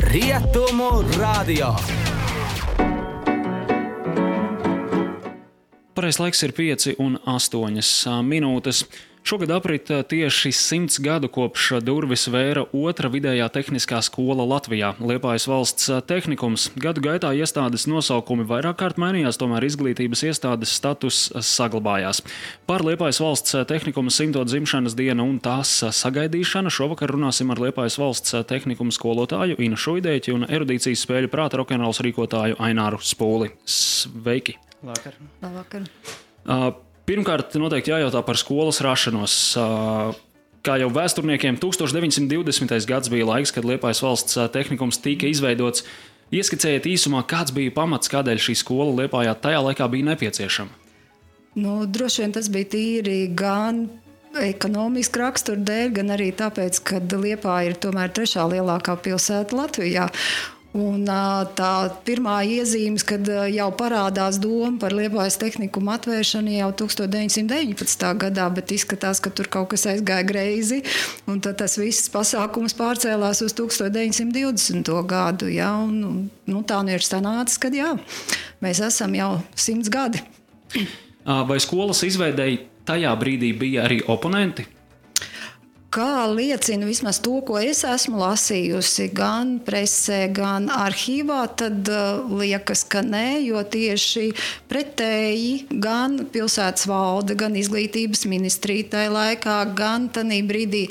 Rietumu radio. Pareizais laiks ir 5 un 8 minūtes. Šogad aprit tieši simts gadu kopš durvis vēra otra vidējā tehniskā skola Latvijā - Liepājas valsts tehnikums. Gadu gaitā iestādes nosaukumi vairāk kārt mainījās, tomēr izglītības iestādes status saglabājās. Par Liepājas valsts tehnikuma simto dzimšanas dienu un tās sagaidīšanu šovakar runāsim ar Liepājas valsts tehnikuma skolotāju Inu Šuidēķi un erudīcijas spēļu prāta rokenrols rīkotāju Aināru Spūli. Sveiki! Labvakar. Labvakar. Uh, Pirmkārt, noteikti jājautā par skolas rašanos. Kā jau vēsturniekiem, 1920. gads bija laiks, kad Liepājas valsts tehnikums tika izveidots. Ieskicējiet īsumā, kāds bija pamats, kādēļ šī skola Liepājā tajā laikā bija nepieciešama. Nu, droši vien tas bija tīri gan ekonomiski rakstura dēļ, gan arī tāpēc, ka Liepāja ir tomēr trešā lielākā pilsēta Latvijā. Un, tā pirmā iezīme, kad jau parādās doma par Lietuvas tehniku atvēršanu jau 1919. gadā, bet izskatās, ka tur kaut kas aizgāja greizi. Tad tas viss pasākums pārcēlās uz 1920. gadu. Ja, un, nu, tā nu ir sanācis, ka jā, mēs esam jau simts gadi. Vai skolas izveidēji tajā brīdī bija arī oponenti? Kā liecina vismaz to, ko es esmu lasījusi, gan presē, gan arhīvā, tad uh, liekas, ka nē, jo tieši pretēji gan pilsētas valde, gan izglītības ministrija tajā laikā, gan tajā brīdī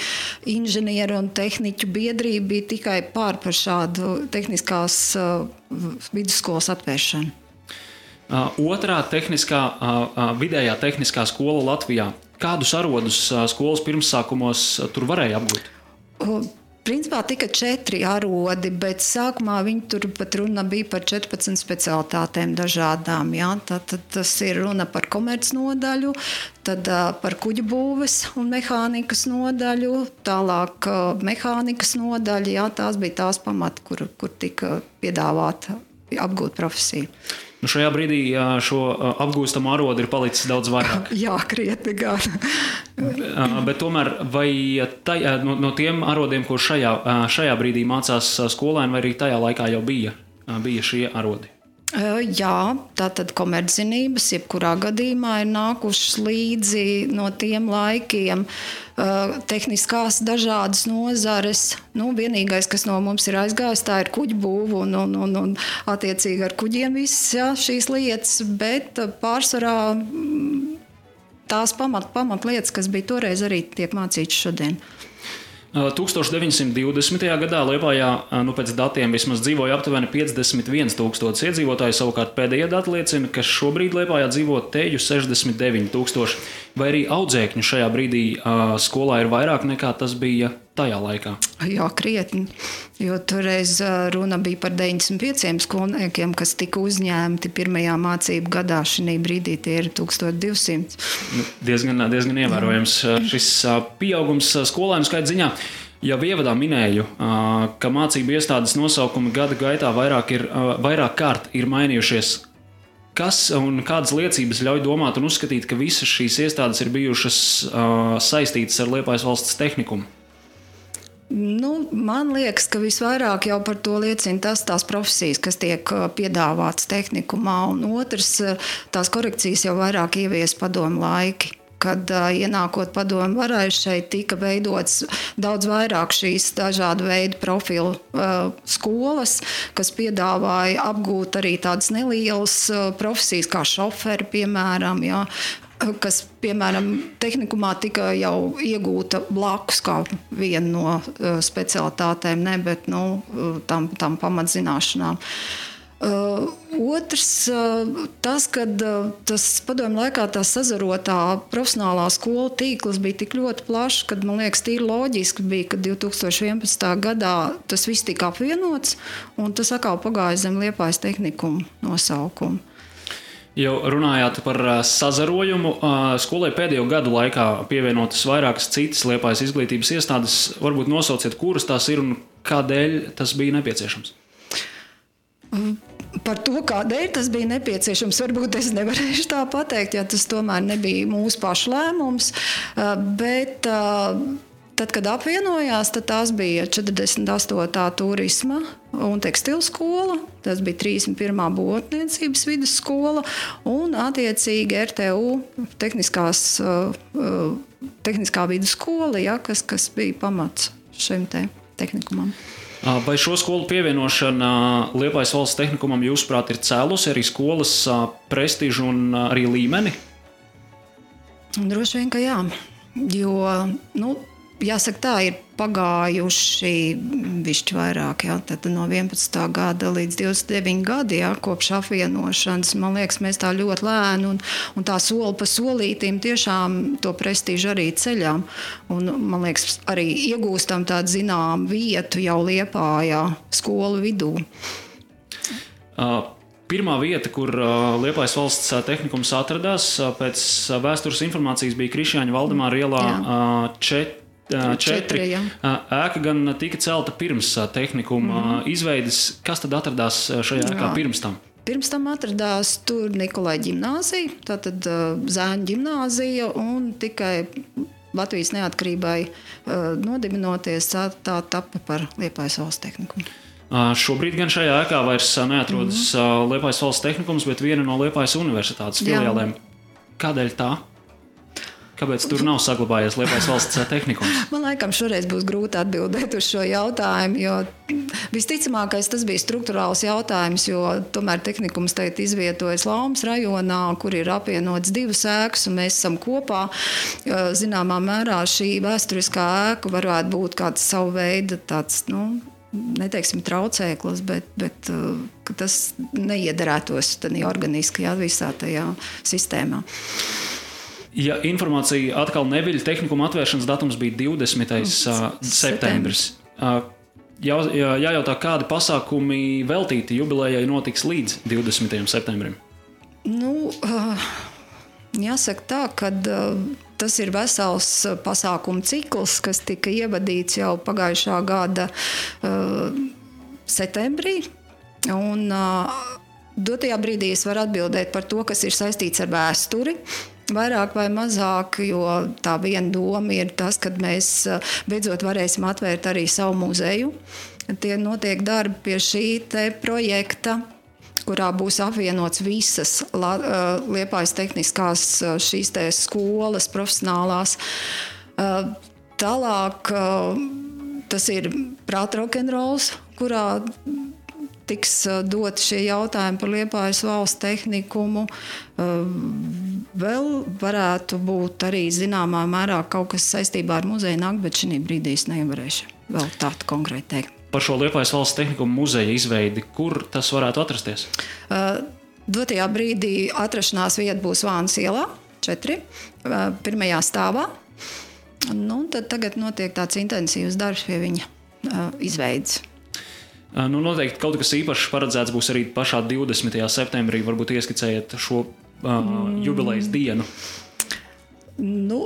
inženieru un tehniķu biedrība bija tikai pār par šādu tehniskās uh, vidusskolas atvēršanu. Uh, otrā tehniskā, vidējā tehniskā skola Latvijā Kādus arodus skolas pirmsākumos tur varēja apgūt? Principā tika četri arodi, bet sākumā viņi tur pat runa bija par 14 specialitātēm dažādām. Ja? Tad, tad tas ir runa par komercnodaļu, tad uh, par kuģu būves un mehānikas nodaļu, tālāk uh, mehānikas nodaļa. Ja? Tās bija tās pamati, kur, kur tika piedāvāta apgūt profesiju. Nu šajā brīdī šo apgūstamu arodu ir palicis daudz vairāk. Jā, krietni gan. Bet tomēr tai, no, no tiem arodiem, ko šajā, šajā brīdī mācās skolēni, vai arī tajā laikā jau bija, bija šie arodi? Jā, tātad komerczinības, jebkurā gadījumā ir nākušas līdzi no tiem laikiem. Tehniskās dažādas nozares. Nu, vienīgais, kas no mums ir aizgājis, tā ir kuģa būva un, un, un, un attiecīgi ar kuģiem visas jā, šīs lietas, bet pārsvarā tās pamat, pamatlietas, kas bija toreiz, arī tiek mācītas šodien. 1920. gadā Lietpājā, nu, pēc datiem, vismaz dzīvoja aptuveni 51,000 iedzīvotāji. Savukārt pēdējie dati liecina, ka šobrīd Lietpājā dzīvo teju 69,000. Vai arī audzēkņu šajā brīdī skolā ir vairāk nekā tas bija tajā laikā? Jā, krietni. Jo toreiz runa bija par 95 skolniekiem, kas tika uzņemti pirmajā mācību gadā. Šī brīdī tie ir 1200. Nu, diezgan, diezgan ievērojams šis pieaugums skolēnu skaita ziņā. Jau ievadā minēju, ka mācību iestādes nosaukumi gada gaitā vairāk, ir, vairāk kārt ir mainījušies. Kas un kādas liecības ļauj domāt un uzskatīt, ka visas šīs iestādes ir bijušas saistītas ar Liepājas valsts tehnikumu? Nu, man liekas, ka visvairāk jau par to liecina tas, tās profesijas, kas tiek piedāvātas tehnikumā, un otrs, tās korekcijas jau vairāk ievies padomu laiki kad uh, ienākot padomu varai, šeit tika veidots daudz vairāk šīs dažādu veidu profilu uh, skolas, kas piedāvāja apgūt arī tādas nelielas uh, profesijas, kā šoferi, piemēram. Jā, kas, piemēram, tehnikumā tika jau iegūta blakus kā viena no uh, specialitātēm, ne, bet nu, tam, tam pamatzināšanām. Uh, otrs, uh, tas, ka uh, tas padomju laikā tā sazarotā profesionālā skolu tīkls bija tik ļoti plašs, ka man liekas, tīri loģiski bija, ka 2011. gadā tas viss tika apvienots un tas atkal pagāja zem liepājas tehnikuma nosaukuma. Jau runājāt par sazarojumu. Skolai pēdējo gadu laikā pievienotas vairākas citas liepājas izglītības iestādes. Varbūt nosauciet, kuras tās ir un kādēļ tas bija nepieciešams. Par to, kādēļ tas bija nepieciešams, varbūt es nevarēšu tā pateikt, jo tas tomēr nebija mūsu pašu lēmums. Bet Tad, kad apvienojās, tad tās bija 48. turisma un tekstilu skola, tas bija 31. būtniecības vidusskola un attiecīgi RTU tehniskās, tehniskā vidusskola, ja, kas, kas bija pamats šim te tehnikumam. Vai šo skolu pievienošana Liepais valsts tehnikumam, jūsuprāt, ir cēlusi arī skolas prestižu un arī līmeni? Droši vien, ka jā. Jo nu, jāsaka, tā ir pagājuši višķi vairāk, jā, no 11. gada līdz 29 gadi, jā, kopš apvienošanas. Man liekas, mēs tā ļoti lēni un, un tā soli pa solītīm tiešām to prestīžu arī ceļām. Un, man liekas, arī iegūstam tādu zināmu vietu jau Liepājā skolu vidū. Uh. Pirmā vieta, kur Liepais valsts tehnikums atradās, pēc vēstures informācijas bija Krišņāņa Valdemāra ielā 4 četri. Ēka gan tika celta pirms tehnikuma mm -hmm. izveides. Kas tad atradās šajā ēkā Jā. pirms tam? Pirms tam atradās tur Nikolai ģimnāzija, tātad Zēņa ģimnāzija un tikai Latvijas neatkarībai nodibinoties tā, tā tapa par Liepājas valsts tehnikumu. Šobrīd gan šajā ēkā vairs neatrodas mm -hmm. Liepājas valsts tehnikums, bet viena no Liepājas universitātes filiālēm. Kādēļ tā? Kāpēc tur nav saglabājies Lietuvas valsts tehnikums? Man liekas, šoreiz būs grūti atbildēt uz šo jautājumu, jo visticamākais tas bija struktūrāls jautājums, jo tomēr tehnikums tagad izvietojas Laumas rajonā, kur ir apvienots divas ēkas, un mēs esam kopā. Zināmā mērā šī vēsturiskā ēka varētu būt kāds savu veidu tāds. Nu, neteiksim, traucēklis, bet, bet tas neiederētos tādā organiskajā visā tajā sistēmā. Ja informācija atkal neviļ, tehnikuma atvēršanas datums bija 20. Mm, septembris. Jā, jā, jājautā, kādi pasākumi veltīti jubilejai notiks līdz 20. septembrim? Nu, jāsaka tā, ka tas ir vesels pasākumu cikls, kas tika ievadīts jau pagājušā gada septembrī. Un, dotajā brīdī es varu atbildēt par to, kas ir saistīts ar vēsturi vairāk vai mazāk, jo tā viena doma ir tas, ka mēs eh, beidzot varēsim atvērt arī savu muzeju. Tie notiek darbi pie šī projekta kurā būs apvienots visas eh, Liepājas tehniskās eh, šīs skolas, profesionālās. Tālāk tas ir prāta rokenrols, kurā tiks dot šie jautājumi par Liepājas valsts tehnikumu. Vēl varētu būt arī zināmā mērā kaut kas saistībā ar muzeju nāk, bet šī brīdī es nevarēšu vēl tādu konkrēti teikt. Par šo Liepājas valsts tehnikumu muzeja izveidi, kur tas varētu atrasties? Dotajā brīdī atrašanās vieta būs Vānas ielā, 4. pirmajā stāvā. Nu, tad tagad notiek tāds intensīvs darbs pie viņa izveides. Nu, noteikti kaut kas īpašs paredzēts būs arī pašā 20. septembrī. Varbūt ieskicējiet šo uh, mm. jubilejas dienu. Nu,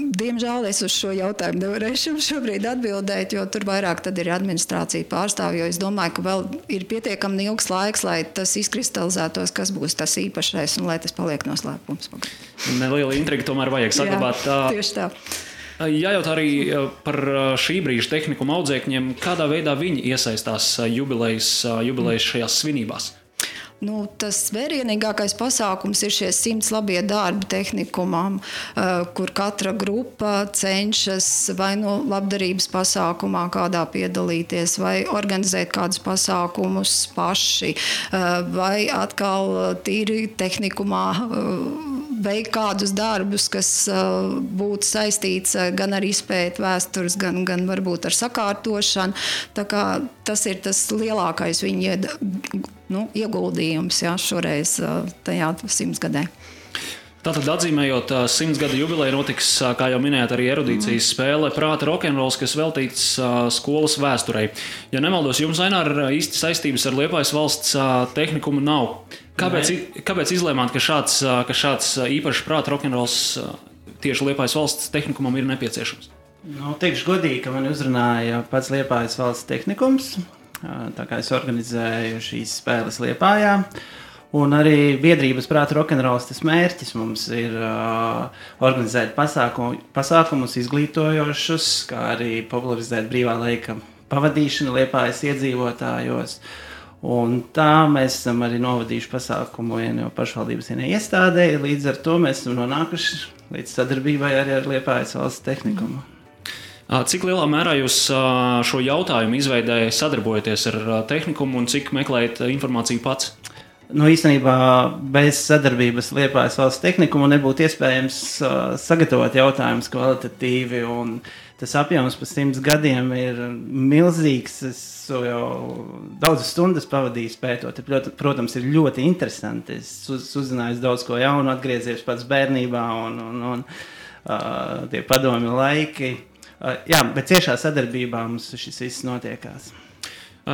Diemžēl es uz šo jautājumu nevarēšu šobrīd atbildēt, jo tur vairāk ir administrācija pārstāvja. Es domāju, ka vēl ir pietiekami ilgs laiks, lai tas izkristalizētos, kas būs tas īpašais un lai tas paliek noslēpums. Neliela intriga tomēr vajag saglabāt. Jā, tieši tā. Jājautā arī par šī brīža tehniku audzēkņiem, kādā veidā viņi iesaistās jubilejas, jubilejas šajās svinībās. Nu, tas vērienīgākais pasākums ir šie simts labie darbi tehnikumam, kur katra grupa cenšas vai nu labdarības pasākumā kādā piedalīties, vai organizēt kādus pasākumus paši, vai atkal tīri tehnikumā veikt kādus darbus, kas būtu saistīts gan ar izpēti vēstures, gan, gan varbūt ar sakārtošanu. Tas ir tas lielākais viņa nu, ieguldījums jā, šoreiz tajā simtsgadē. Tātad, atzīmējot uh, simts gadu jubileju, notiks, uh, kā jau minējāt, arī erudīcijas mm. spēle Prāta rokenrols, kas veltīts uh, skolas vēsturei. Ja nemaldos, jums Ainār īsti saistības ar Liepājas valsts tehnikumu nav. Kāpēc, Nē. kāpēc izlēmāt, ka šāds, ka šāds īpašs prāta rokenrols tieši Liepājas valsts tehnikumam ir nepieciešams? Nu, teikšu godīgi, ka man uzrunāja pats Liepājas valsts tehnikums. Tā kā es organizēju šīs spēles Liepājā. Un arī biedrības prāta rokenrols tas mērķis mums ir uh, organizēt pasākumu, pasākumus, izglītojošus, kā arī popularizēt brīvā laika pavadīšanu liepājas iedzīvotājos. Un tā mēs esam arī novadījuši pasākumu vienu no pašvaldības vienai iestādē. Līdz ar to mēs esam nonākuši līdz sadarbībai arī ar Liepājas valsts tehnikumu. Cik lielā mērā jūs šo jautājumu izveidējat, sadarbojaties ar tehnikumu un cik meklējat informāciju pats? Nu, īstenībā bez sadarbības Liepājas valsts tehnikuma nebūtu iespējams uh, sagatavot jautājumus kvalitatīvi. Tas apjoms pa simts gadiem ir milzīgs. Es jau daudzas stundas pavadīju pētot. Protams, ir ļoti interesanti. Es uz, uzzināju daudz ko jaunu, atgriezies pats bērnībā un, un, un uh, tie padomi laiki. Uh, jā, bet ciešā sadarbībā mums šis viss notiekās.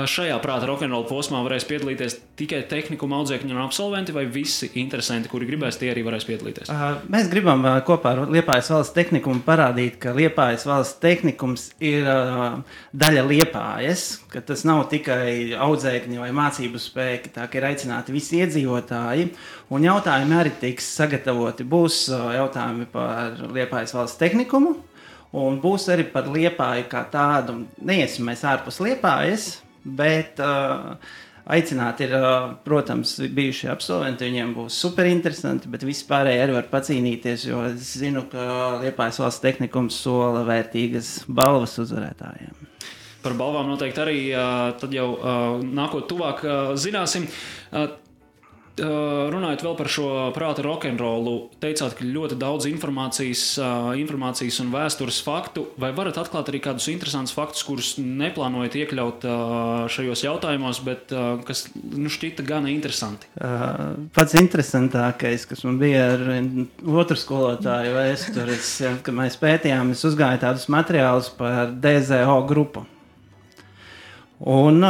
Šajā prāta rokenrola posmā varēs piedalīties tikai tehniku audzēkņi un absolventi, vai visi interesanti, kuri gribēs, tie arī varēs piedalīties? Mēs gribam kopā ar Liepājas valsts tehnikumu parādīt, ka Liepājas valsts tehnikums ir daļa Liepājas, ka tas nav tikai audzēkņi vai mācību spēki, tā ka ir aicināti visi iedzīvotāji, un jautājumi arī tiks sagatavoti. Būs jautājumi par Liepājas valsts tehnikumu, un būs arī par liepāju kā tādu. Neiesim mēs ārpus liepājas, Bet uh, aicināt ir, uh, protams, bijušie absolventi. Viņiem būs super interesanti, bet vispārēji arī var pacīnīties, jo es zinu, ka Liepājas valsts tehnikums sola vērtīgas balvas uzvarētājiem. Par balvām noteikti arī uh, tad jau nākot tuvāk zināsim. Runājot vēl par šo prāta rokenrolu, teicāt, ka ļoti daudz informācijas, informācijas un vēstures faktu. Vai varat atklāt arī kādus interesantus faktus, kurus neplānojat iekļaut šajos jautājumos, bet kas nu, šķita gana interesanti? Pats interesantākais, kas man bija ar otru skolotāju vēstures, kad mēs pētījām, es uzgāju tādus materiālus par DZO grupu. Un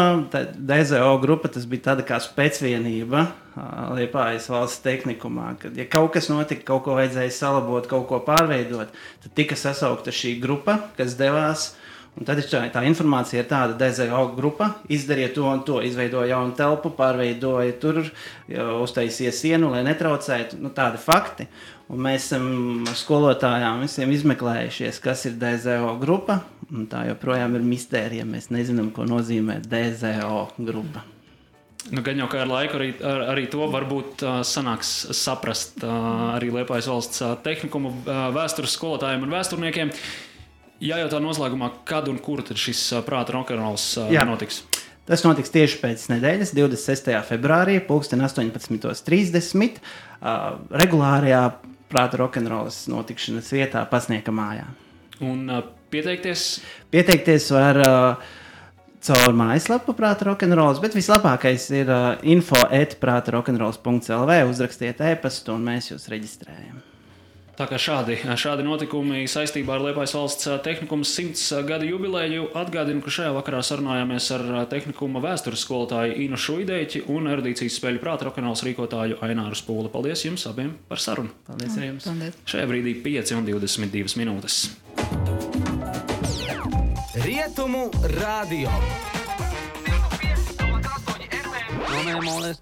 DZO grupa tas bija tāda kā spēcvienība Liepājas valsts tehnikumā, kad ja kaut kas notika, kaut ko vajadzēja salabot, kaut ko pārveidot, tad tika sasaukta šī grupa, kas devās. Un tad tā, tā informācija ir tāda, ka DZO grupa izdarīja to un to, izveidoja jaunu telpu, pārveidoja tur, uztaisīja sienu, lai netraucētu. Nu, tādi fakti. Un mēs esam skolotājām visiem izmeklējušies, kas ir DZO grupa. Tā joprojām ir mistērija. Mēs nezinām, ko nozīmē DZO grupa. Nu, gan jau kā ar laiku arī, ar, arī to varbūt uh, sanāks saprast uh, arī Liepājas valsts uh, tehnikumu uh, vēstures skolotājiem un vēsturniekiem. Jājautā noslēgumā, kad un kur šis prāta rokenrols notiks? Tas notiks tieši pēc nedēļas, 26. februārī, 18.30. Uh, regulārajā prāta rokenrolas notikšanas vietā, Pasnieka mājā. Un uh, pieteikties? Pieteikties var. Uh, caur mājaslapu prāta rokenrols, bet vislabākais ir uh, info etprāta rokenrols.lv. Uzrakstiet e-pastu un mēs jūs reģistrējam. Tā kā šādi, šādi notikumi saistībā ar Liepājas valsts tehnikuma simts gadu jubileju atgādinu, ka šajā vakarā sarunājāmies ar tehnikuma vēstures skolotāju Inu Šuidēķi un erudīcijas spēļu prāta rokenrols rīkotāju Aināru Spūli. Paldies jums abiem par sarunu! Paldies arī jums! Paldies. Šajā brīdī 5 un 22 minūtes. Rietumu radio. No me demoles.